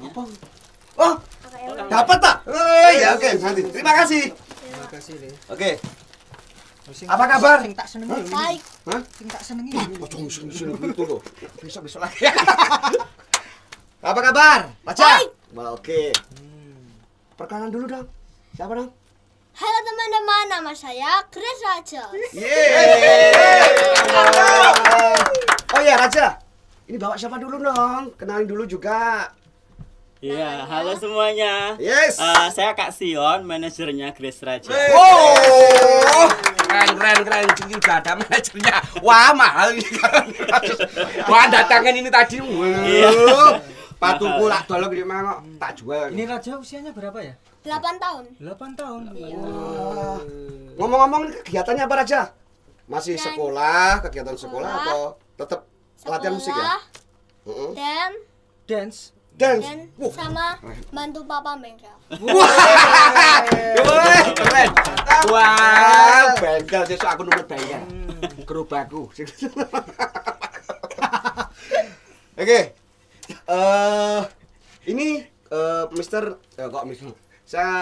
Satu kakaknya. oh, dapat tak? Oh, ya oke, nanti. Terima kasih. terima kasih Le. Oke. Sing Apa kabar? Sing tak senengi. baik. Hah? Sing tak senengi. Oh, jangan sini gitu loh. Besok besok lagi. Apa kabar? Baca. Baik. Wah, oke. Perkenalan dulu dong. Siapa dong? Halo teman-teman, nama saya Grace Raja. Yeay. Oh ya Raja, ini bawa siapa dulu dong? Kenalin dulu juga. Iya, halo semuanya. Yes. Eh, saya Kak Sion, manajernya Grace Raja. Wow, keren keren keren. Ini udah ada manajernya. Wah mahal ini. Wah datangan ini tadi. Iya. Wow. Patuku lak dolok gede mangok tak jual. Ini Raja usianya berapa ya? 8 tahun. 8 tahun. Iya. Ngomong-ngomong kegiatannya apa Raja? Masih Dan- sekolah, kegiatan sekolah Sekolah. atau tetap latihan musik ya? Dan Dance. Dance. dan Wah, sama bantu papa bengkel. Wah, keren. Wah, bengkel sesuk aku numut bengkel. Gerobakku. Oke. Eh ini eh Mister eh, kok Mister saya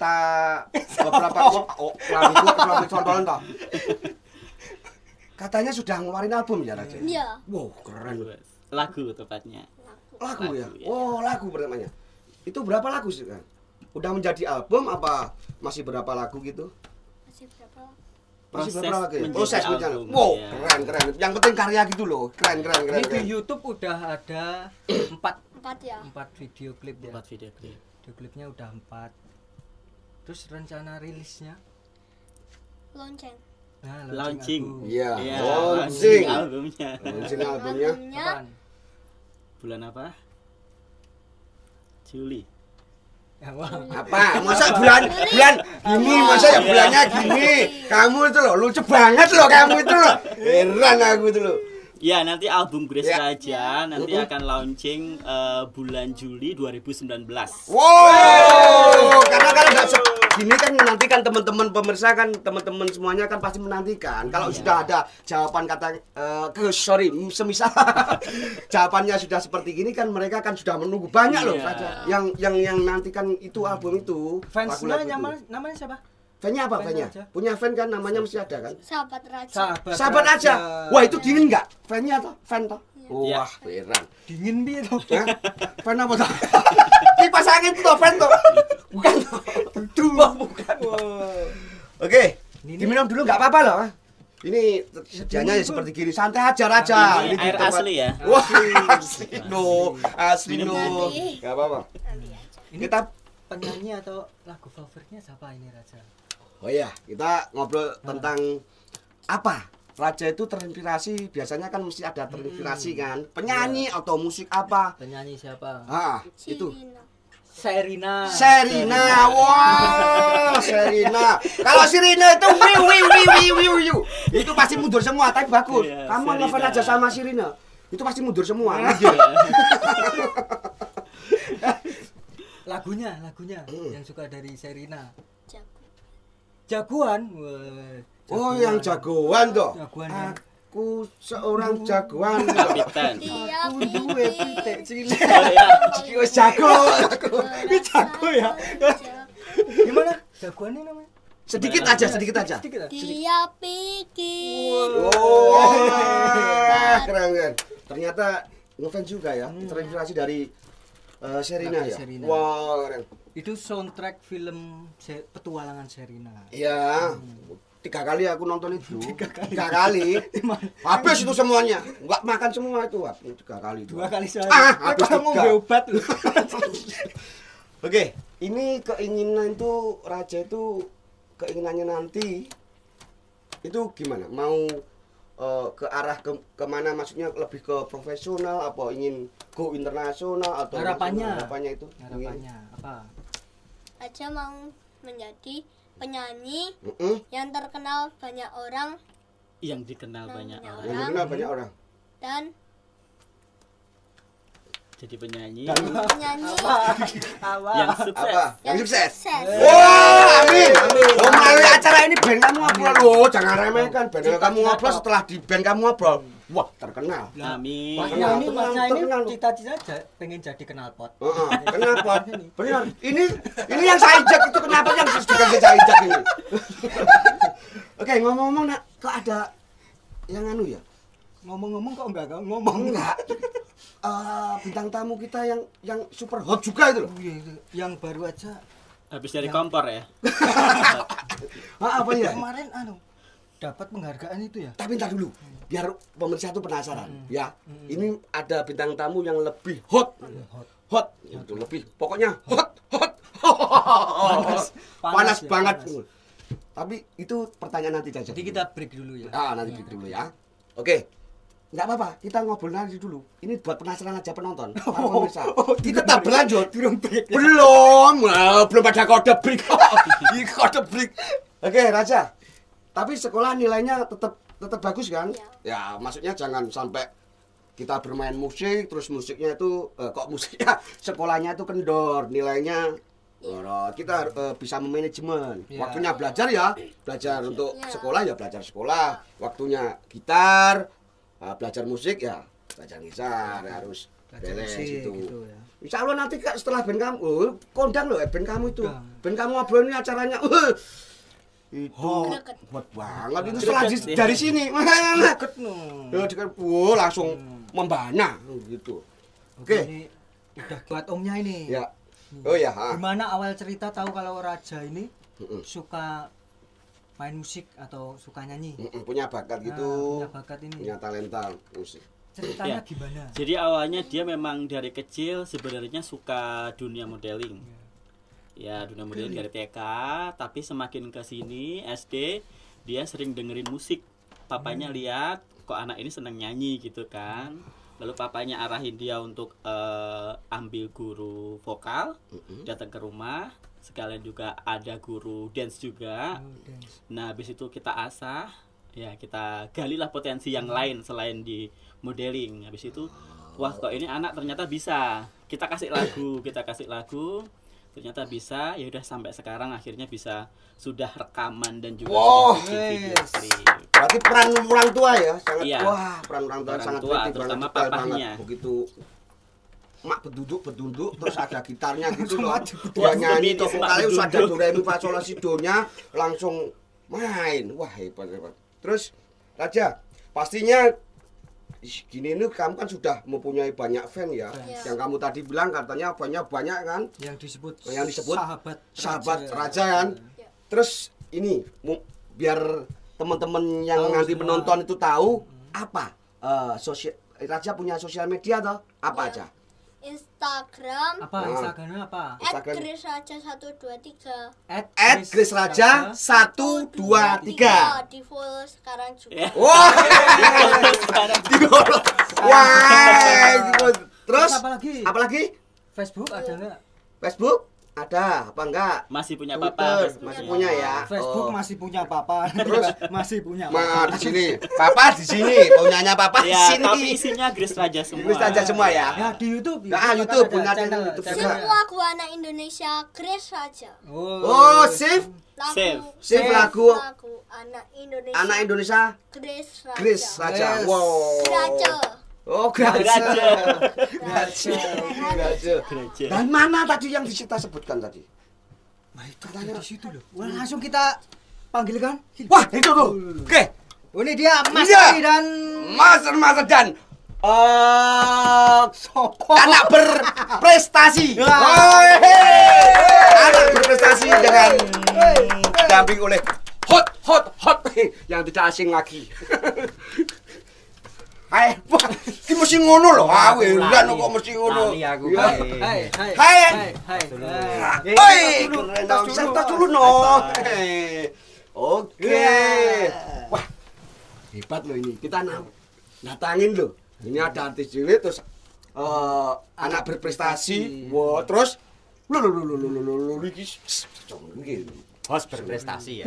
tak beberapa oh, rambut rambut contohan toh. Katanya sudah ngeluarin album ya Raja? Iya. Wow, keren. Lagu tepatnya. Lagu ya? Lagu, ya. Oh, lagu pertamanya. Itu berapa lagu sih kan? Udah menjadi album apa masih berapa lagu gitu? Masih berapa? Masih Proses berapa lagu ya? menjadi Proses album, menjadi. ya. Wow, keren keren. Yang penting karya gitu loh. Keren keren keren. Ini di. YouTube udah ada 4 Empat ya. 4 video klip ya. Buat video klip. Video klipnya udah 4. Terus rencana rilisnya? Lonceng. Nah, Launching. album. Iya. Iya, Launching. albumnya. Launching albumnya. Albumnya Kapan? Bulan apa? Juli. Ya, wah. Apa? Masa bulan bulan gini masa ya bulannya gini. Kamu itu loh lucu banget loh kamu itu loh. Heran aku itu loh. Ya, nanti album Grace Ya. Raja nanti Mhm. akan launching eh, bulan Juli 2019. Wow, karena kalau nggak se- gini kan nanti kan teman-teman pemirsa kan teman-teman semuanya kan pasti menantikan. Kalau sudah ada jawaban kata eh, ke sorry, semisal jawabannya sudah seperti gini kan mereka kan sudah menunggu banyak loh Iya. Raja. yang yang yang nantikan itu album itu. Fansnya namanya, namanya siapa? Fannya apa Fan fannya? Punya fan kan namanya mesti ada kan? sahabat raja. Sahabat, Sahabat aja. Wah itu dingin nggak? Fannya toh? Fan toh? Iya. Wah, heran. Dingin bi itu. Hah? Fan apa toh? Kipas angin fan toh? Bukan toh? Dua bukan. Oke, Ini- diminum dulu nggak apa-apa loh. Ini sedianya ya seperti gini, santai aja raja. Ini di air tempat- asli ya. Wah, asli no, asli Minum no. nanti. Gak apa-apa. Ini Kita penyanyi atau lagu favoritnya siapa ini Raja? Oh iya, kita ngobrol tentang apa? Raja itu terinspirasi, biasanya kan mesti ada terinspirasi kan. Penyanyi atau musik apa? Penyanyi siapa? Ah, itu. Serina. Serina, wah, Serina. Kalau Serina itu wiu wiu wiu wiu wiu wiu. Itu pasti mundur semua, tapi bagus. Iya, Kamu ngefans aja sama Serina. Itu pasti mundur semua. Gitu. Lagunya, lagunya Hmm. yang suka dari Serina. Jago. Jagoan. Wah, Oh, yang jagoan tuh. Jagoan yang Aku seorang jagoan. Kapitan. Dia Aku duwe pitik cilik. Iya. Wis jago. Ini jago ya. Gimana? Jagoan ini namanya? Sedikit aja, sedikit aja. Dia pikir Oh, keren keren. Ternyata ngefans juga ya, terinspirasi dari eh, Serina ya. Wah, keren. Itu soundtrack film Se- petualangan Serina. Iya. Tiga kali aku nonton itu. Tiga kali. Habis itu semuanya. Enggak makan semua itu. habis Tiga kali itu. Dua kali sehari. Ah, habis tiga. obat. Oke, ini keinginan itu raja itu keinginannya nanti itu gimana? Mau eh, ke arah ke ke mana? Maksudnya lebih ke profesional apa ingin go internasional atau Harapannya. nasional? harapannya itu ingin- Harapannya apa? aja mau menjadi penyanyi Mm-mm. yang terkenal banyak orang Yang dikenal banyak Banyak orang. Yang Orang. dikenal banyak orang. dan jadi penyanyi Penyanyi Apa? yang sukses. Apa? Yang sukses. sukses. Wah, amin. Oh, melalui acara ini band kamu ngobrol loh, jangan remehkan. Band kamu ngobrol setelah di band kamu ngobrol. Wah, terkenal. Amin. Masnya Terkenal, ini, masnya ini cita-cita aja pengen jadi knalpot. Heeh, kenapa? Benar. Ini ini yang saya injak itu kenapa yang juga saya injak ini? Oke, ngomong-ngomong nak, kok ada yang anu ya? Ngomong-ngomong kok enggak kau ngomong Enggak. Eh, bintang tamu kita yang yang super hot juga itu loh. Oh, iya, itu. Yang baru aja Habis dari kompor ya. Ah, apa ya? kemarin anu dapat penghargaan itu ya. Tapi ntar dulu, biar pemirsa itu penasaran, ya. Ini ada bintang tamu yang lebih hot, Hot. hot, itu lebih, pokoknya hot, hot, Panas, panas, panas ya, banget. panas. Tapi itu pertanyaan nanti saja. Jadi kita break dulu ya. Ah, nanti break dulu ya. Oke. Nggak apa-apa, kita ngobrol nanti dulu. Ini buat penasaran aja penonton, para pemirsa. Kita tetap berlanjut. Belum break ya. Belum, ah, belum ada kode break. Kode break. Oke, Raja. Tapi sekolah nilainya tetap tetap bagus kan? Ya, maksudnya jangan sampai kita bermain musik terus musiknya itu eh, kok musiknya sekolahnya itu kendor nilainya Lorot. kita eh, bisa memanajemen Iya. waktunya belajar ya belajar untuk Iya. sekolah ya belajar sekolah waktunya gitar eh, belajar musik ya belajar gitar harus Belajar beres musik itu gitu ya. Insya Allah nanti Kak, setelah band kamu, oh, kondang loh eh, band kamu itu. Band kamu ngobrol ini acaranya, uh, itu Greget. buat banget itu setelah ya. dari sini. Deket no. Ya, dekat, wow, langsung membana gitu. Oke, Ini udah buat omnya ini. ya. Oh ya, ha. Gimana awal cerita tahu kalau Raja ini suka main musik atau suka nyanyi? Mm-mm, punya bakat Nah, gitu, punya bakat ini. punya talenta musik. Ceritanya Ya. gimana? Jadi awalnya dia memang dari kecil sebenarnya suka dunia modeling. Ya, dunia modeling dari TK, tapi semakin ke sini SD dia sering dengerin musik. Papanya lihat kok anak ini seneng nyanyi gitu kan. Lalu papanya arahin dia untuk eh, ambil guru vokal, datang ke rumah. Sekalian juga ada guru dance juga. Oh, dance. Nah, habis itu kita asah, ya kita galilah potensi yang lain selain di modeling. Habis itu, wah kok ini anak ternyata bisa. Kita kasih lagu, kita kasih lagu, ternyata bisa. Ya udah sampai sekarang akhirnya bisa sudah rekaman dan juga Wow. sudah video Yes. klip. Berarti peran orang tua ya, sangat Iya. wah, peran orang tua sangat tua, penting terutama banget, papahnya. banget. Begitu mak beduduk beduduk terus ada gitarnya gitu loh. Dia nyanyi Mak vokalnya terus ada beduduk. do re mi fa sol la si do nya langsung main. Wah, hebat hebat. Terus Raja, pastinya gini nih kamu kan sudah mempunyai banyak fan ya. Iya. Yang kamu tadi bilang katanya banyak banyak kan Yang disebut yang disebut sahabat sahabat raja kan Ya. terus ini biar teman-teman yang Tahu nanti semua. menonton itu tahu apa eh, sosial raja punya sosial media atau apa Ya. aja Instagram apa Nah. Instagramnya apa? at Instagram. Grace Raja 123 At, at Grace Raja satu dua tiga di follow sekarang juga Ya. wah di follow. wah terus apa lagi? apa lagi Facebook ada nggak? Facebook ada apa enggak Masih punya Twitter papa. Facebook. masih punya ya Facebook Oh. masih punya papa. Terus? masih punya. Ma, di sini papa di sini punyanya papa di Ya, sini tapi isinya Grace Raja semua. Grace Raja semua ya Ya di YouTube. Nah, kan YouTube, ada punya channel YouTube juga. semua aku anak Indonesia Grace Raja Oh. Oh, save lagu Save. save lagu lagu anak Indonesia anak Indonesia Grace Raja Grace Raja. Yes. Wow. Raja Oh, Grace. Grace. Grace. Grace. Dan mana tadi yang kita sebutkan tadi? Nah, itu tanya di situ loh. Wah, langsung kita panggilkan. Wah, itu tuh. Oke. Oh, ini dia Mas Iya. Dan Mas Mas dan eh anak berprestasi. Oh. Anak berprestasi dengan didamping oleh hot hot hot yang tidak asing lagi. Hai, wah, iki mesti ngono lho. Ah, welan kok mesti ngono. Aku, Iya. Hai. Hai, hai. Hai. Hai, hai. hai. Oi, keren dong. Tas dulu no. Oke. Wah, hebat loh ini. Kita datangin loh. Ini ada artis cilik terus eh, anak berprestasi. Wah, terus lu lu lu lu lu lu iki Host berprestasi ya.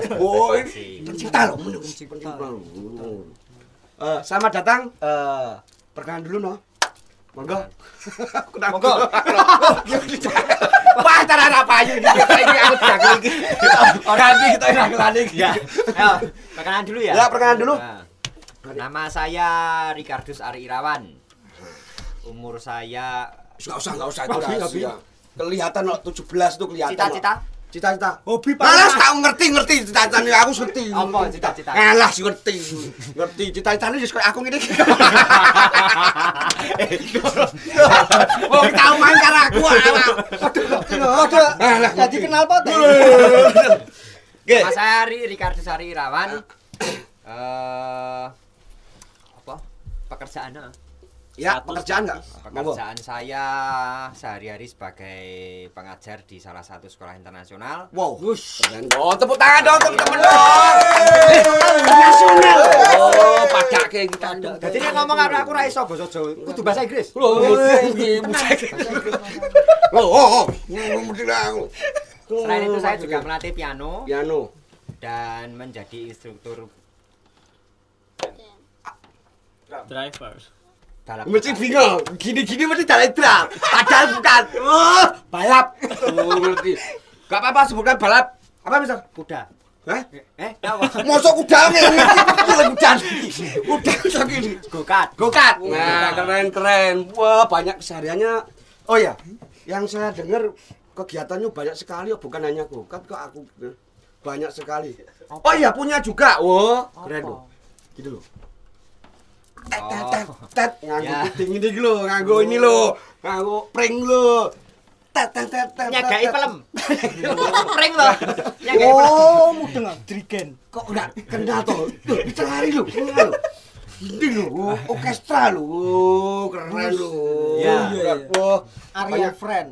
Ini pencipta loh, pencipta loh. Selamat datang eh, Perkenalan dulu no. Monggo. Monggo. Wah, cara apa aja ini? Ini aku jago iki. Ora iki kita jagoan iki. Ya, ayo, perkenalan dulu ya. Ya, perkenalan dulu. Nah, nama saya Ricardus Ari Irawan. Umur saya Enggak usah, enggak usah itu rahasia. Kelihatan no, 17 tuh kelihatan. cita-cita. Cita-cita. Hobi Malas Pak. tak ngerti ngerti cita-citane aku ngerti. Apa cita-cita? Alah sih ngerti. Ngerti cita-citane wis aku ngene iki. Wong tau main karo aku. Aduh, Alah, jadi kenal pot. ya? Nggih. Nama saya Ri Ricardus Ari Irawan. Eh apa? Pekerjaan ah. Ya, Status- pekerjaan enggak? Monggo. Pekerjaan saya sehari-hari sebagai pengajar di salah satu sekolah internasional. Wow. Keren. Oh, tepuk tangan dong teman-teman dong. Nasional. Oh, pajak kayak kita. Jadi dia ngomong apa aku ra iso basa Jawa. Kudu bahasa Inggris. Oh, oh, oh. Mesti aku. Selain itu saya juga melatih piano piano. dan menjadi instruktur driver balap. Mesti bingung. Gini-gini mesti jalan trap. Padahal bukan. Oh, balap. Oh, ngerti. Gak apa-apa sebutkan balap. Apa misal? kuda. Hah? Eh, apa? Mosok kuda ngerti. Kuda. Kuda kuda gini. Gokat. Gokat. Nah, keren keren. Wah, banyak kesehariannya. Oh ya, yang saya dengar kegiatannya banyak sekali. Oh, bukan hanya gokat kok aku banyak sekali. Oh iya, punya juga. Wah, keren loh. Gitu loh. Tet tet tet tet nganggo puting ini lho, nganggo ini lho, nganggo pring lho. Tet tet tet tet. Nyagai pelem. Pring loh. Nyagai. Oh, mudeng Drigen. Kok enggak kenal toh? Tuh, dicari lho. kenal lho. Ini oh, orkestra. Oh, keren lho. Ya. Iya, Wah, Aryan Friend.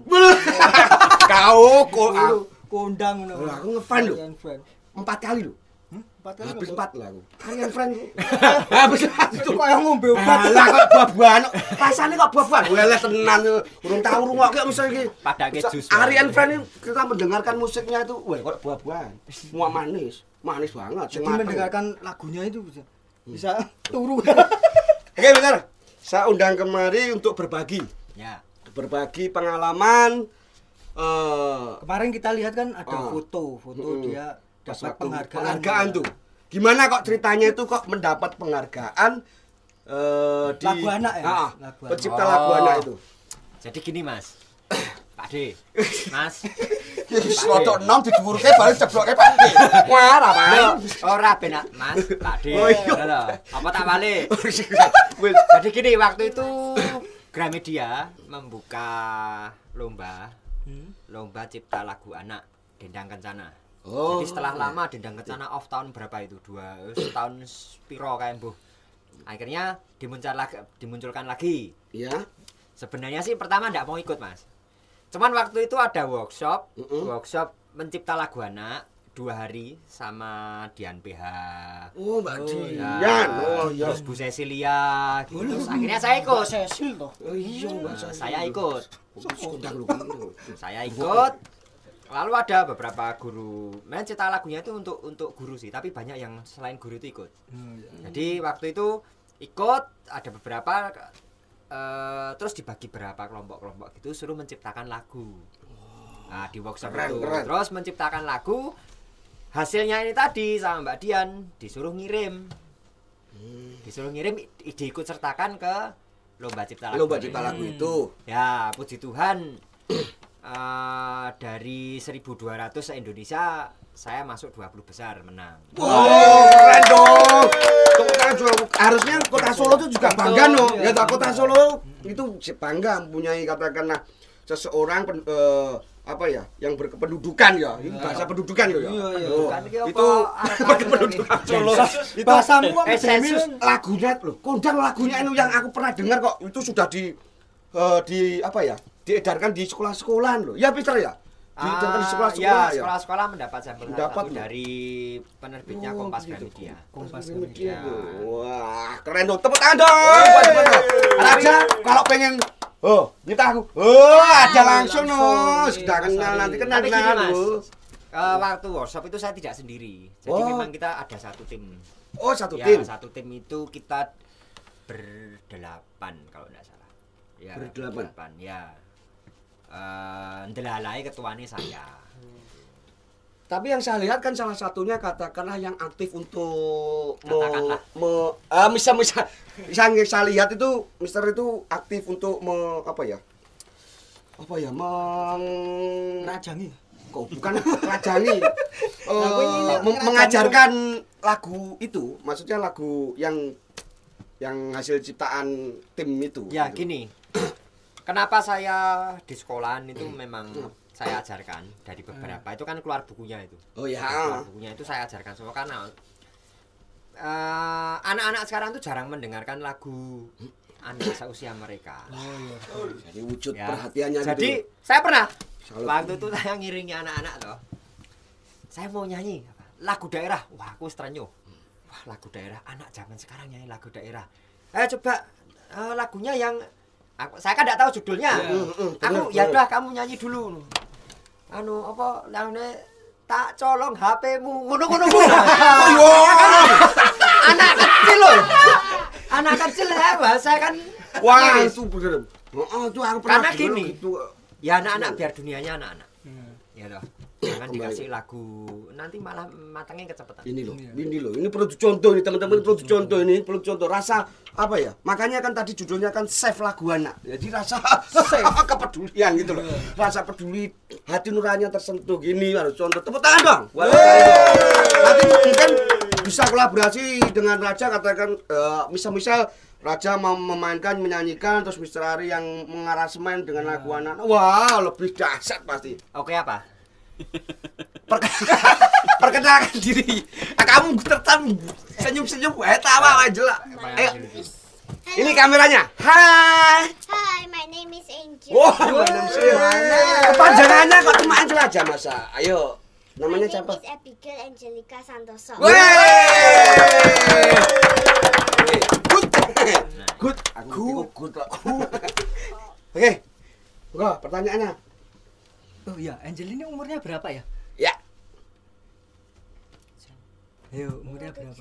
kau kok aku Kondang ngono. Lah, aku ngefan lho. Empat kali lho. Empat kali. Habis empat lah aku. Kalian friend. Habis Itu kok yang ngombe obat. Lah kok buah-buahan. Rasane kok buah-buahan. Weles tenan. Urung tahu rungokke misal iki. Padake jus. Arian Friend kita mendengarkan musiknya itu, wah kok buah-buahan. Semua manis. Manis banget. Jadi mendengarkan lagunya itu bisa bisa turu. Oke, benar. Saya undang kemari untuk berbagi. Ya. Berbagi pengalaman eh Kemarin kita lihat kan ada Oh. foto, foto Mm-mm. dia dapat waktu penghargaan. penghargaan tuh. Gimana kok ceritanya itu kok mendapat penghargaan eh di Lagu anak ya? Ah, Lagu anak. pencipta Oh. lagu anak itu. Jadi gini, Mas. Pak D. Mas. Wis rodok enom dijurke balik jebloke Pak. Wah, ora pae. ora ben Mas, Pak D. Oh, iya. Lho, Apa tak balik? Wis. Jadi gini, waktu itu Gramedia membuka lomba Hmm. lomba cipta lagu anak Dendang Kencana. Oh. Jadi setelah lama Dendang Kencana off tahun berapa itu? Dua eh, tahun piro kayak bu. Akhirnya dimunculkan lagi, dimunculkan lagi. Iya. Sebenarnya sih pertama ndak mau ikut mas. Cuman waktu itu ada workshop, Mm-mm. workshop mencipta lagu anak dua hari sama Dian PH. Oh, Mbak Oh, Dian. Ya, Oh, iya. Terus Bu Cecilia gitu. Terus akhirnya saya ikut. Cecil toh. Oh, iya, Mbak. Nah, saya ikut. Saya ikut. Lalu ada beberapa guru. Memang cipta lagunya itu untuk untuk guru sih, tapi banyak yang selain guru itu ikut. Hmm, ya. Jadi waktu itu ikut ada beberapa eh, terus dibagi berapa kelompok-kelompok gitu suruh menciptakan lagu. Nah, di workshop Keren, itu keren. terus menciptakan lagu. Hasilnya ini tadi sama Mbak Dian disuruh ngirim. Disuruh ngirim i- diikut sertakan ke lomba cipta lagu. Lomba cipta lagu itu. Ya, puji Tuhan eh, dari 1200 se-Indonesia saya masuk 20 besar menang. Wow, keren dong. Harusnya kota Solo itu juga bangga no. Ya tak kota Solo itu bangga mempunyai katakanlah seseorang pen- eh, apa ya yang berkependudukan ya. Ini bahasa pendudukan ya. ya. Iya, iya. Oh? Itu berkependudukan Solo. Itu Bahasamu kok Eh, lagunya loh, kondang lagunya itu yang aku pernah dengar kok itu sudah di eh, di apa ya? Diedarkan di sekolah-sekolahan loh. Ya Peter ya? Diedarkan di Ah, sekolah-sekolah ya, ya. sekolah-sekolah mendapat sampel Mendapat dari penerbitnya Oh, Kompas begitu. Gramedia. Kompas Gramedia. Wah, keren dong. Tepuk tangan dong. Raja kalau pengen Oh, minta aku. Oh, ada langsung no. langsung. Sudah kenal nanti kenal Tapi gini kenal mas, eh, waktu workshop itu saya tidak sendiri. Jadi Oh. memang kita ada satu tim. Oh, satu ya, tim. satu tim itu kita berdelapan kalau tidak salah. Ya, Berdelapan? ya. Eh, ndelalai ketuanya saya. Tapi yang saya lihat kan salah satunya katakanlah yang aktif untuk Katakanlah. me- ah, misal misal yang saya lihat itu Mister itu aktif untuk me, apa ya? Apa ya? Meng Rajangi. kok bukan Eh, ini mem- rajani. mengajarkan lagu itu maksudnya lagu yang yang hasil ciptaan tim itu Ya gitu. gini, kenapa saya di sekolahan itu memang saya ajarkan dari beberapa itu kan keluar bukunya itu. oh ya Keluar bukunya itu saya ajarkan semua karena eh, anak-anak sekarang tuh jarang mendengarkan lagu anak seusia mereka. jadi wujud Ya. perhatiannya Jadi gitu. saya pernah Salut. waktu itu saya ngiringi anak-anak toh. Saya mau nyanyi lagu daerah. Wah, aku terenyuh. Wah, lagu daerah anak zaman sekarang nyanyi lagu daerah. Eh coba eh, lagunya yang aku saya kan tidak tahu judulnya. Mm, mm, Aku bener, ya udah kamu nyanyi dulu. Anu apa namanya tak colong HP-mu ngono-ngono. anak kecil loh. Anak kecil ya, saya kan wah itu bener oh, itu aku pernah Karena gini. gitu. Ya anak-anak biar dunianya anak-anak. Hmm. Ya toh. Jangan Kembali. dikasih lagu. Nanti malah matangnya kecepatan. ini loh Iya. ini loh. Ini perlu contoh ini teman-teman. Perlu contoh ini perlu contoh. Rasa apa ya? Makanya kan tadi judulnya kan save lagu anak. Jadi rasa save. kepedulian gitu loh. Rasa peduli hati nurani tersentuh. Gini harus contoh. Tepuk tangan dong. Nanti mungkin bisa kolaborasi dengan Raja katakan eh, misal-misal Raja mau memainkan, menyanyikan, terus Mister Ari yang mengaransemen dengan lagu anak. Wah, lebih dahsyat pasti. Oke apa? Perke- perkenalkan diri. Ah, kamu tertam senyum-senyum. Eh tawa aja lah ayo. ini kameranya. Hai. Hi, my name is Angel. wah manusia kepanjangannya kok cuma Angel aja masa ayo. Namanya my siapa? name is Abigail Angelica Santoso. Wey! good. Good. Aku good good oke. Enggak, pertanyaannya Oh iya, Angel ini umurnya berapa ya? ya. Ayo, umurnya berapa?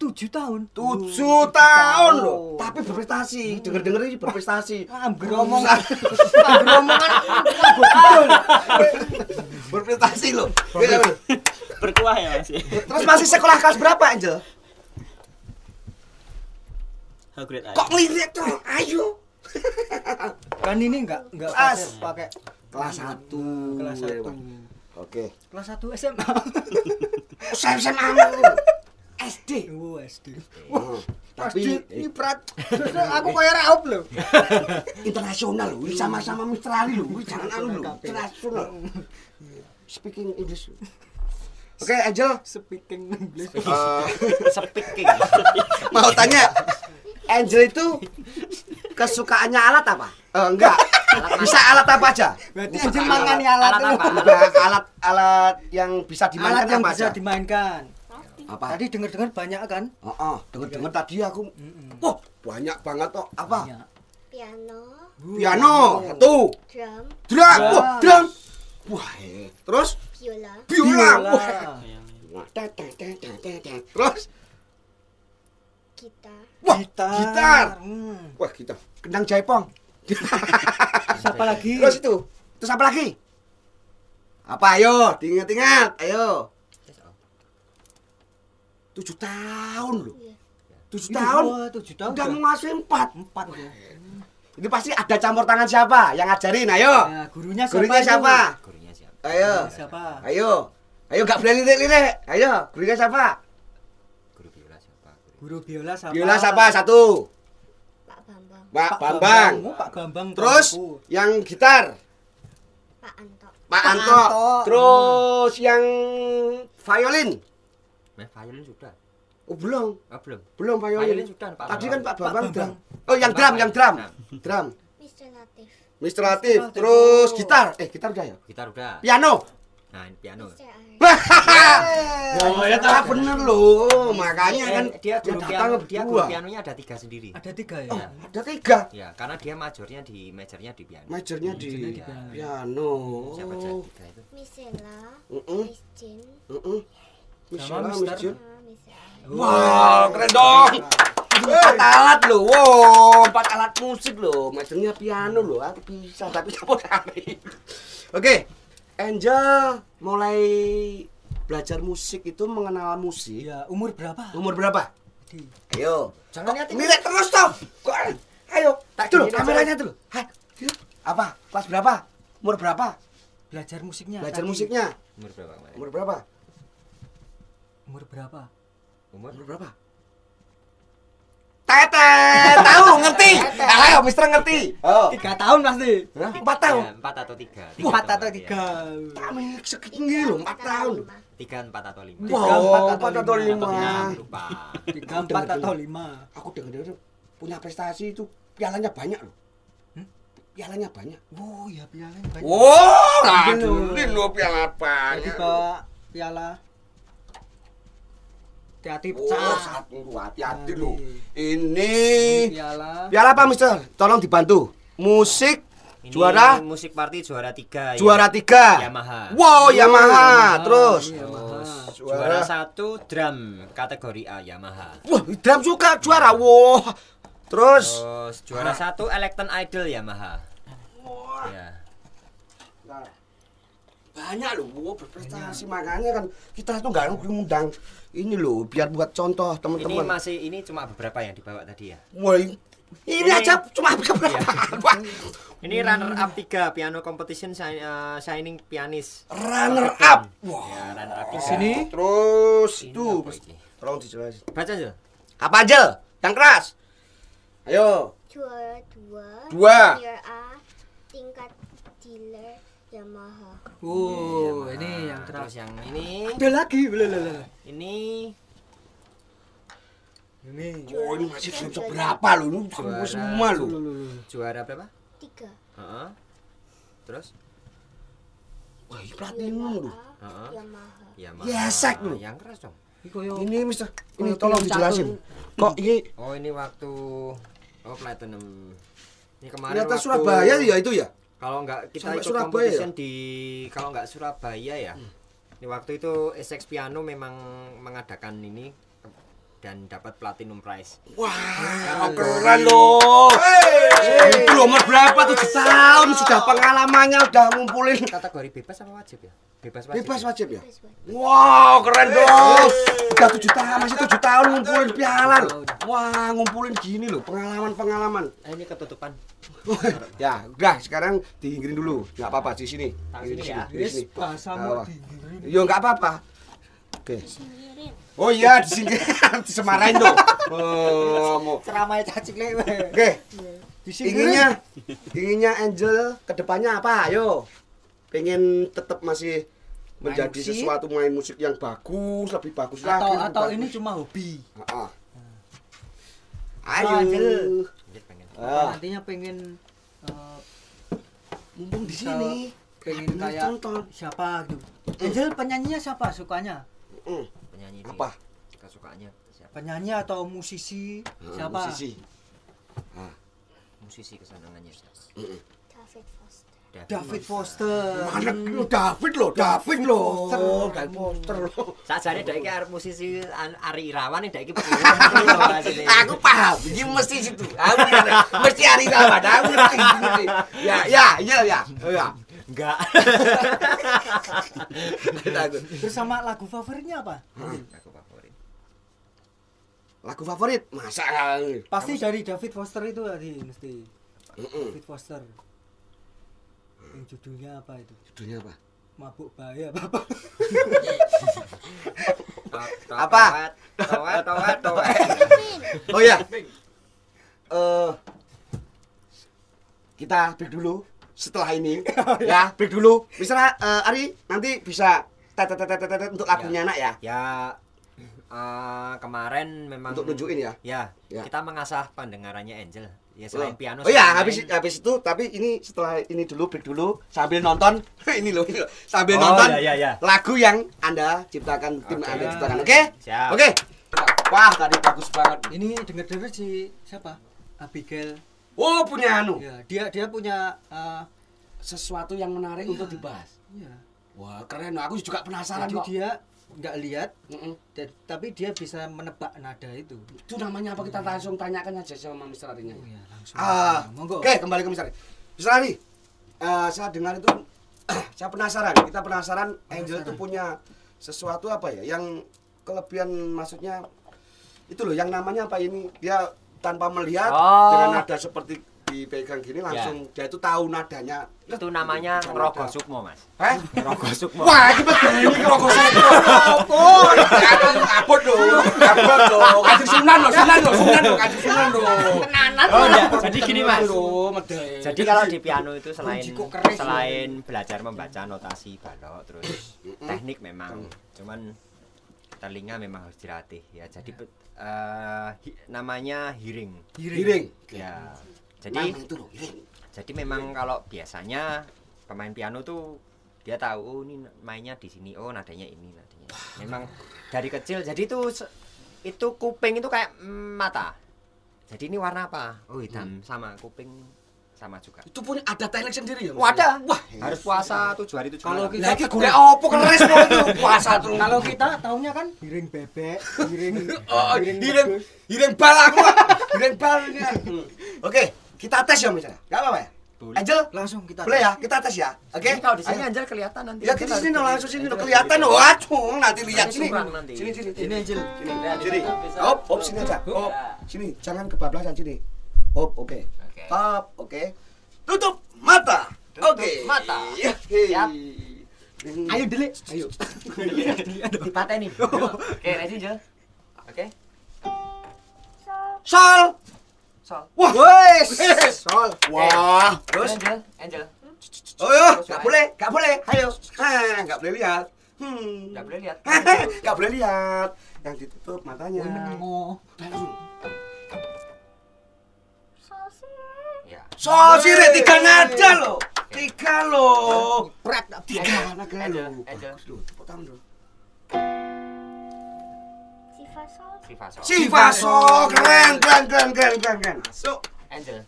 Tujuh tahun. tujuh tahun loh. tapi berprestasi. Denger denger ini berprestasi. Ambil ngomong. Omongan. Berprestasi loh. Berkuah ya Mas. terus masih sekolah kelas berapa Angel? How great I kok ngelirik tuh ayo. Kan ini enggak enggak pakai pakai kelas satu kelas satu. oke Kelas satu SMA. SMA lu SD Oh, SD. Oh, tapi ini berat. Aku kayak raup loh. internasional loh sama-sama. Ali loh jangan anu loh internasional speaking English oke Angel Speaking English. eh, speaking. mau tanya Angel itu kesukaannya alat apa? Eh, enggak. Bisa alat apa aja? Berarti Angel alat- mangani alat, alat? Enggak, alat-alat yang bisa dimainkan Alat yang apa bisa aja? dimainkan. Apa? Tadi dengar-dengar banyak kan? Oh, oh, dengar-dengar tadi aku. Wah, banyak banget kok. Apa? Banyak. Piano, Piano, satu. drum, Drum, Drum. wah, drum. Wah, terus viola, biola. Biola. Wah. Terus gitar, wah, Gitar. gitar. Hmm. Wah, gitar. Kendang jaipong. Siapa lagi? Terus itu. Terus apa lagi? Apa ayo? Ingat-ingat. Ayo. Tujuh tahun loh. Iya. Tujuh tahun. tujuh tahun. Udah menguasai empat. Empat ya. Ini pasti ada campur tangan siapa yang ngajarin? Ayo. Nah, gurunya siapa? Gurunya itu? siapa? Gurunya siapa? Ayo. Siapa? Ayo. Ayo gak boleh lirik-lirik. Ayo. Gurunya siapa? Guru biola siapa? Guru Guru biola siapa? Biola siapa? Satu. Pak Bambang, Pak Bambang. Oh. Terus yang gitar Pak Anto, Pak Pak Anto. Terus yang violin. Nah, violin sudah. Oh belum. Oh, belum. Belum Violin violin. sudah, Pak Tadi kan Pak Bambang Pak drum. Oh yang drum, yang drum. Drum. Mr. Latif, Mr. Latif. Terus gitar. Eh gitar udah ya? Gitar udah. Piano. Nah, ini piano. Mr. Oh ya tahu bener loh. Makanya kan Eh, dia guru datang piano, dia guru berdua. pianonya ada tiga sendiri. Ada tiga ya. Oh, ada tiga. Ya, karena dia majornya di majornya di piano. Majornya di Majornya di piano. Siapa aja tiga itu? Heeh. Miss Jin, Heeh. Sama Michelle, Mister. Miss Ari. Wow, keren dong. alat loh, wow, empat alat musik loh, macamnya piano loh, aku bisa tapi dari. Oke, Angel mulai belajar musik itu mengenal musik. Ya, umur berapa? Umur berapa? Di- Ayo. Jangan lihat ini. Lihat terus dong. Kok ayo. Tak aja. kameranya. Hai. yuk. Apa? Kelas berapa? Umur berapa? Belajar musiknya. Belajar tadi. musiknya. Umur berapa? Umur berapa? Umur berapa? Umur? Umur berapa? Tete, tahu ngerti? Ayo, Mister ngerti. Oh. Tiga tahun pasti. Hah? Empat tahun. Empat atau tiga. Empat Tiga atau tiga. Kami segini loh, empat tahun. Tiga, empat atau lima. Tiga, Wow, empat atau lima. Tiga, empat atau lima. Aku dengar-dengar punya prestasi itu pialanya banyak loh. Hmm? Pialanya banyak. Oh ya piala banyak. Oh, aduh, aduh, lo piala Jadi bawa piala. Hati-hati Oh, pecah. satu, hati-hati lo. Hati. Ini Piala. piala apa, Mister? Tolong dibantu. Musik Ini juara musik party juara tiga. ya. juara tiga. Yamaha. Wow, Yamaha. Yamaha. Terus Iya. Terus Juara. juara satu drum kategori A Yamaha. Wah, drum juga juara. Wah. Terus Terus juara satu Electron Idol Yamaha. Ya. Banyak loh, wow, berprestasi makanya kan kita tuh nggak ngundang ini loh biar buat contoh Ini teman-teman. masih ini cuma beberapa yang dibawa tadi ya. Wah, ini, ini Ini- aja cuma beberapa. Wah, Ini runner up 3 piano competition eh, shining pianis. Runner up. Wah. Ya, runner up tiga. sini Terus Ini itu ini? tolong dijelasin. Baca aja. Apa aja? Yang keras. Ayo. Juara dua. Dua. Tingkat dealer Yamaha. Oh, Yamaha. ini yang terus keras. yang ini Ada lagi, ini Ini. Oh, ini masih belum seberapa loh, ini Juara. semua loh. juara berapa? Tiga. Heeh. Terus Wah, ini platinum. Heeh. Yamaha. Yamaha. Yesek lu. Yang keras dong. Ini Mister, ini tolong dijelasin. Kok ini Oh, ini waktu oh platinum. Ini kemarin ternyata waktu- Surabaya ya itu ya? Kalau nggak kita Sampai ikut Surabaya competition di kalau nggak Surabaya ya. Ini waktu itu SX Piano memang mengadakan ini dan dapat platinum prize. Wah, keren loh. Itu loh, umur berapa? Tujuh tahun sudah pengalamannya udah ngumpulin. Kategori bebas apa wajib ya? Bebas wajib. Bebas ya? wajib ya? Bebas wajib. Wow, keren dong. Udah tujuh tahun, masih tujuh tahun ngumpulin piala. Wah, ngumpulin gini loh, pengalaman-pengalaman. Eh, ini ketutupan. ya, udah sekarang diinggirin dulu. Nggak apa-apa di sini. Di sini sini, ya. di Yes, sini. di Yo, nggak apa-apa. Oke. Singkirin. Oh iya, di sini disemarain dong. Oh, mau. ceramah cacik lewe. Oke. Di sini Inginnya, inginnya Angel ke depannya apa? Ayo, pengen tetap masih Main menjadi musik? sesuatu main musik yang bagus, lebih bagus lagi. atau lebih atau bagus. ini cuma hobi. Ah. Angel. Ayo, Ini pengen. Ah. Nantinya pengen eh, mumpung di sini. pengen kayak tonton. siapa gitu. Angel penyanyinya siapa sukanya? Mm. Penyanyi Apa? Kesukaannya siapa? Penyanyi atau musisi Ah, siapa? Musisi. Musisi kesenangannya. David Foster. David Foster. Mana lu David loh, David loh. David Foster loh. Sajane dek iki arep musisi Ari Irawan nek iki Aku paham, ini mesti situ. Aku mesti hari Rawan. Aku ngerti, ngerti. Ya, ya, ya, ya. Oh, ya. Enggak. Takut. Terus sama lagu favoritnya apa? Aku favorit. Lagu favorit? Masa Pasti dari David Foster itu tadi mesti. Mm-mm. David Foster. Yang judulnya apa itu? Judulnya apa? Mabuk bahaya apa? Apa? Towet, towet. Kevin. Oh ya. Eh kita break dulu setelah ini. ya, break dulu. Mister eh, Ari nanti bisa untuk lagunya anak ya. Ya eh, kemarin memang Untuk nunjukin ya. Ya, Ya. kita mengasah pendengarannya Angel. Ya selain piano Oh ya, habis habis itu tapi ini setelah ini dulu break dulu sambil nonton ini loh, ini loh. sambil Oh, nonton ya, ya, ya. lagu yang Anda ciptakan tim. Anda ciptakan. Oke? Oke. Wah, tadi bagus banget. Ini dengar-dengar si siapa? Abigail. Oh, punya anu. Ya, dia dia punya eh, Sesuatu yang menarik untuk dibahas. iya. Wah, keren. Aku juga penasaran Jadi kok. dia nggak lihat Mm-mm. dan- tapi dia bisa menebak nada itu Itu namanya apa kita langsung tanyakan aja sama Mr. Arinya. oh ya langsung Ah, monggo Oke, kembali ke Mr. Ari. Mr. Ari, eh, saya dengar itu saya penasaran. Kita penasaran Angel itu punya sesuatu apa ya yang kelebihan maksudnya itu loh yang namanya apa ini dia tanpa melihat Oh. dengan nada seperti dipegang gini langsung dia itu tahu nadanya Itu namanya nada. sukmo, Mas. Hah? Ngerogoh sukmo. Wah, ini betul ini saya. Oh, abot dong, abot dong. Kasih sunan loh, sunan loh, sunan loh, kasih sunan loh. Oh, enggak. Jadi gini, Mas. Jadi kalau di piano itu selain selain belajar membaca notasi balok terus teknik memang cuman telinga memang harus dilatih ya. Jadi hi- namanya hearing. Giring. Ya. Jadi Jadi itu loh, giring. jadi memang kalau biasanya pemain piano tuh dia tahu oh ini mainnya di sini oh nadanya ini nadanya. Memang dari kecil jadi itu itu kuping itu kayak mata. Jadi ini warna apa? Oh hitam sama kuping sama juga. Itu punya ada teknik sendiri ya? Oh, ada. Wah, Harus puasa tujuh hari tujuh Kalau malam. kita- lagi golek opo keres mau itu puasa terus. kalau kita tahunya kan giring bebek giring Oh, giring hiring, bagus. hiring bal aku. Hiring bal. Hmm. Oke, kita tes ya misalnya. Enggak apa-apa ya? Boleh. Angel, langsung kita boleh ya? Kita tes ya. Oke? Ini kalau di sini. Anjal kelihatan nanti. Ya kita sini dong langsung sini dong kelihatan loh. Aduh, nanti lihat sini. Sini sini. ini Angel Sini. Sini. Hop, hop sini aja. Hop. Sini, jangan kebablasan sini. Hop, oke. Oke. Hop, oke. Tutup mata. Oke. mata. Iya. Siap. ayo delik ayo Dipateni. Oke, ready Jel. Oke. Sol. Sol. Wah. wes Sol. Wah. Terus. Angel, Angel. Oh, yo, nggak boleh, nggak boleh. Ayo. Hah, nggak boleh lihat. Hmm. Enggak boleh lihat. Nggak boleh lihat. Yang ditutup matanya. menengok Sih Re, tiga nada loh. Tiga loh. pret Tiga nada Angel, loh. Bagus loh, tepuk tangan loh. Sifat sol. Si fa sol. Si fa sol, keren, keren, keren, keren, keren, keren. Masuk. Angel.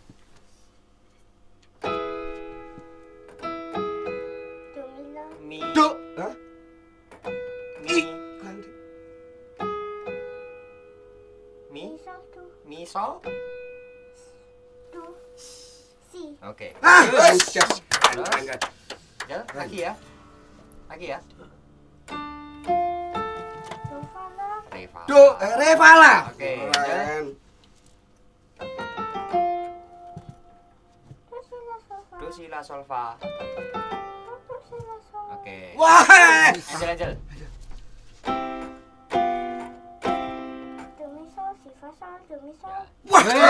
Mi. Do. Hah? Mi. Ganti. Mi. Mi sol. Mi sol. Oke. Ah, udah. Keren, keren, keren. Angel, lagi ya. Lagi ya. Do fa la. Re fa. Do, eh, re fa la. Oke, la sol fa. Do si la sol fa. Do si la sol. Oke. Wah. Angel, Angel. Mi sol si fa sol do mi sol. Wah, keren.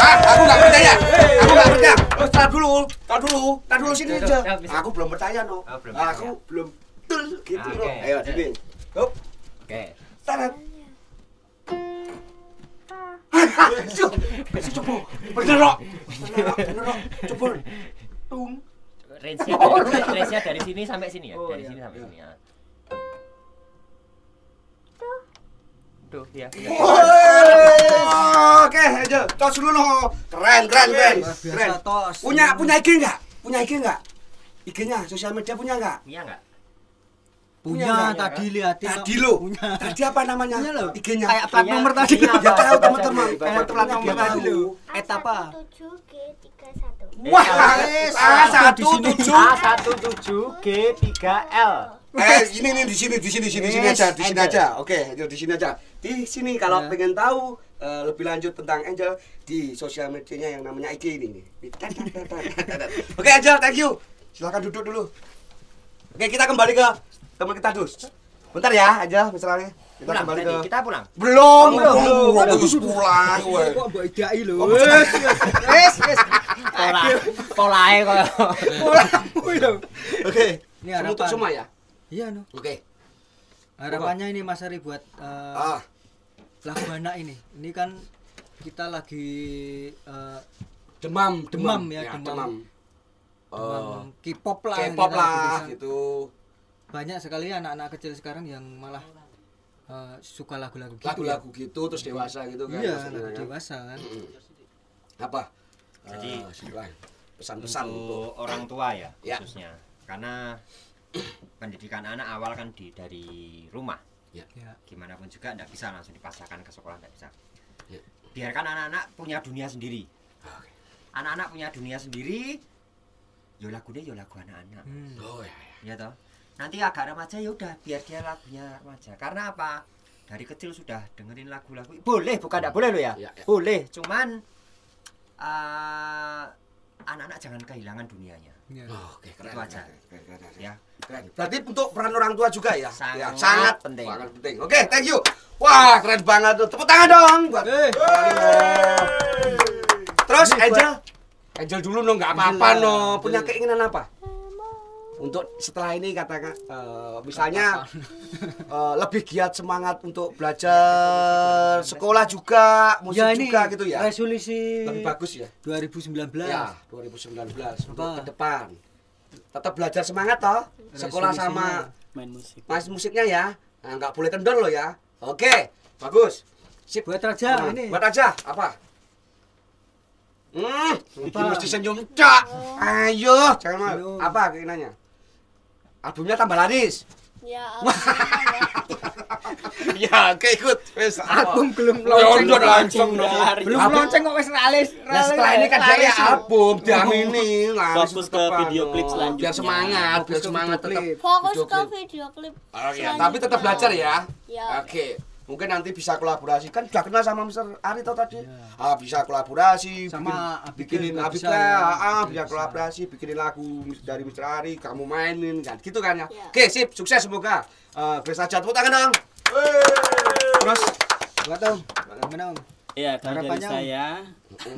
Ah, aku nggak percaya. Aku nggak percaya. Oh, tar dulu, tar dulu, tar dulu sini Tuh, aja. bisa. Aku belum percaya no. Oh, Aku belum betul gitu Oke. loh. Ayo, sini. Hop, Oke. tarat. Fa. Si coba. Bener kok. Bener kok. Coba. Tung. Range-nya dari, range-nya dari sini sampai sini ya. Oh, dari iya. sini sampai sini ya. Ya. Oke, aja. Tos dulu no. Keren, keren, keren. Keren. tos. Punya punya IG enggak? Punya IG enggak? IG-nya sosial media punya enggak? Mia enggak? punya Punya, tadi lihat Tadi lo. punya Tadi apa namanya? Punya lo. IG-nya. kayak plat Punya- nomor tadi punya Ya tahu teman-teman. Kayak dulu. plat Nomor tadi lo. tadi. Et apa? tujuh G tiga satu. Wah, Eh, A satu di sini. tujuh. A17 G3L. Eh, ini nih di sini, di sini, di sini, di sini Yes, aja, di sini aja. Oke, Angel di sini aja. Di sini kalau Ya. pengen tahu eh, lebih lanjut tentang Angel di sosial medianya yang namanya IG ini nih. Oke, Angel, thank you. Silakan duduk dulu. Oke, kita kembali ke teman kita Dus. Bentar ya, Angel, misalnya. Kita Pulang kembali ke Kita pulang. belum, Oh, belum, belum. Harus pulang, gue. kok mbok idai wes wes Pola pulang Oke, ini untuk semua ya. Iya no Oke. harapannya ini Mas Ari buat eh, Ah, lagu anak ini ini kan kita lagi eh, demam, Demam ya, demam. demam. Oh. demam K-pop lah K-pop lah bisa- gitu. banyak sekali anak-anak kecil sekarang yang malah eh, suka lagu-lagu gitu Lagu-lagu gitu terus dewasa gitu ya. kan. iya lagu kan. dewasa kan Apa? Jadi, Eh, silakan. pesan-pesan untuk Untuk orang tua ya Ya. khususnya. Karena pendidikan anak awal kan di dari rumah. Ya. Ya. Gimana pun juga tidak bisa langsung dipasarkan ke sekolah tidak bisa. Ya. Biarkan anak-anak punya dunia sendiri. Oke. Anak-anak punya dunia sendiri. Yo lagu deh, yo lagu anak-anak. Hmm. Oh ya. ya. Ya toh. Nanti agak remaja ya udah biar dia lagunya remaja. Karena apa? Dari kecil sudah dengerin lagu-lagu. Boleh, bukan tidak boleh lo ya? Ya, ya. Boleh, cuman eh, anak-anak jangan kehilangan dunianya. Ya. Oh, Oke, keren. Itu aja. Keren, keren, keren, Ya. Keren. Berarti untuk peran orang tua juga ya? Sangat ya, sangat penting. Sangat penting. Oke, thank you. Wah, keren banget tuh. Tepuk tangan dong buat Eh. Terus Angel, Angel dulu no, nggak apa-apa no. Punya keinginan apa? Untuk setelah ini katakan eh, misalnya eh, lebih giat semangat untuk belajar sekolah juga, musik Ya ini juga gitu ya. resolusi Lebih bagus ya. 2019. Ya, 2019 untuk ke depan. Tetap belajar semangat toh. Sekolah sama main musik mas musiknya ya. Nah, nggak boleh kendor loh ya. Oke, bagus. Sip. Buat Raja Nah, ini. Buat aja apa? Hmm, mesti senyum cak. Ayo, jangan mau. Apa keinginannya? Albumnya tambah laris. Ya Allah. ya, oke ikut. Wes, Album belum Ya langsung dong. Hari. Belum launching kok wis ralis. Nah setelah ini kan ya album, diamini laris Fokus ke video klip selanjutnya. Biar semangat, biar semangat tetap. Fokus ke video klip. Oke, tapi tetap belajar ya. Ya. Oke. Mungkin nanti bisa kolaborasi kan sudah kenal sama Mr. Ari tau tadi. Ah, bisa kolaborasi Sama bikin, bikinin bisa ya. ah, ah, bisa Bisa. kolaborasi, bikinin lagu dari Mr. Ari, kamu mainin kan, gitu kan ya. Ya. Oke, sip, sukses semoga. Eh, Grace aja tepuk tangan dong. Terus Buat Om. Gimana Om? Iya, kalau dari saya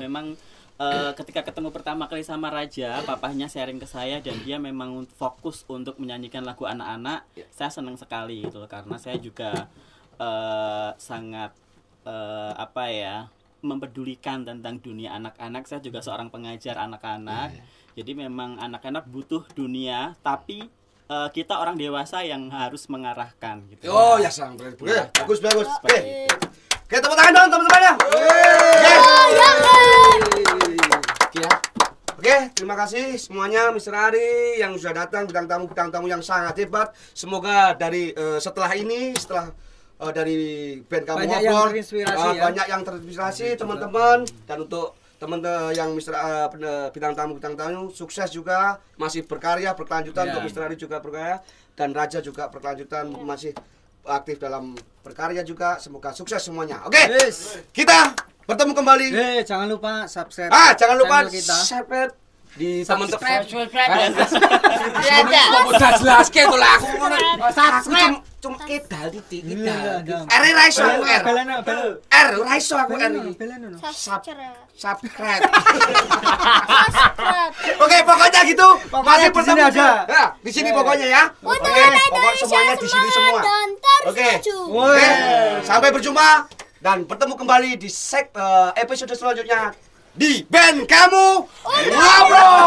memang eh, ketika ketemu pertama kali sama Raja, papahnya sharing ke saya dan dia memang fokus untuk menyanyikan lagu anak-anak. Ya. Saya senang sekali gitu loh karena saya juga eh, sangat eh, apa ya mempedulikan tentang dunia anak-anak. Saya juga seorang pengajar anak-anak. Jadi memang anak-anak butuh dunia, tapi eh, kita orang dewasa yang harus mengarahkan gitu. Oh ya sang. Ya. bagus bagus. Oke, Eh, oke tepuk tangan dong teman-temannya. Oke ya. Oke, terima kasih semuanya Mr. Ari yang sudah datang bintang tamu bintang tamu yang sangat hebat. Semoga dari eh, setelah ini setelah eh, dari band kamu Banyak yang ngobrol, terinspirasi eh, ya. banyak yang terinspirasi teman-teman dan untuk teman-teman yang Mr. eh, pen- bintang tamu bintang tamu sukses juga masih berkarya berkelanjutan Ya. untuk Mr. Ari juga berkarya dan Raja juga berkelanjutan masih aktif dalam berkarya juga semoga sukses semuanya. Oke. Yes. Kita bertemu kembali. Eh, jangan lupa subscribe. Ah, jangan lupa subscribe di jelas ke tuh lah aku ngono. Subscribe. Cuma kedal titik Iya, kedal. dong. R ra iso aku R. Belano, belano. R ra iso aku R. Subscribe. Subscribe. Subscribe. Oke, pokoknya gitu. Masih di sini bertemu aja. Ya, di sini pokoknya ya. Oke, Indonesia semuanya di sini semua. Oke. sampai berjumpa dan bertemu kembali di sek eh, episode selanjutnya di band kamu ngobrol.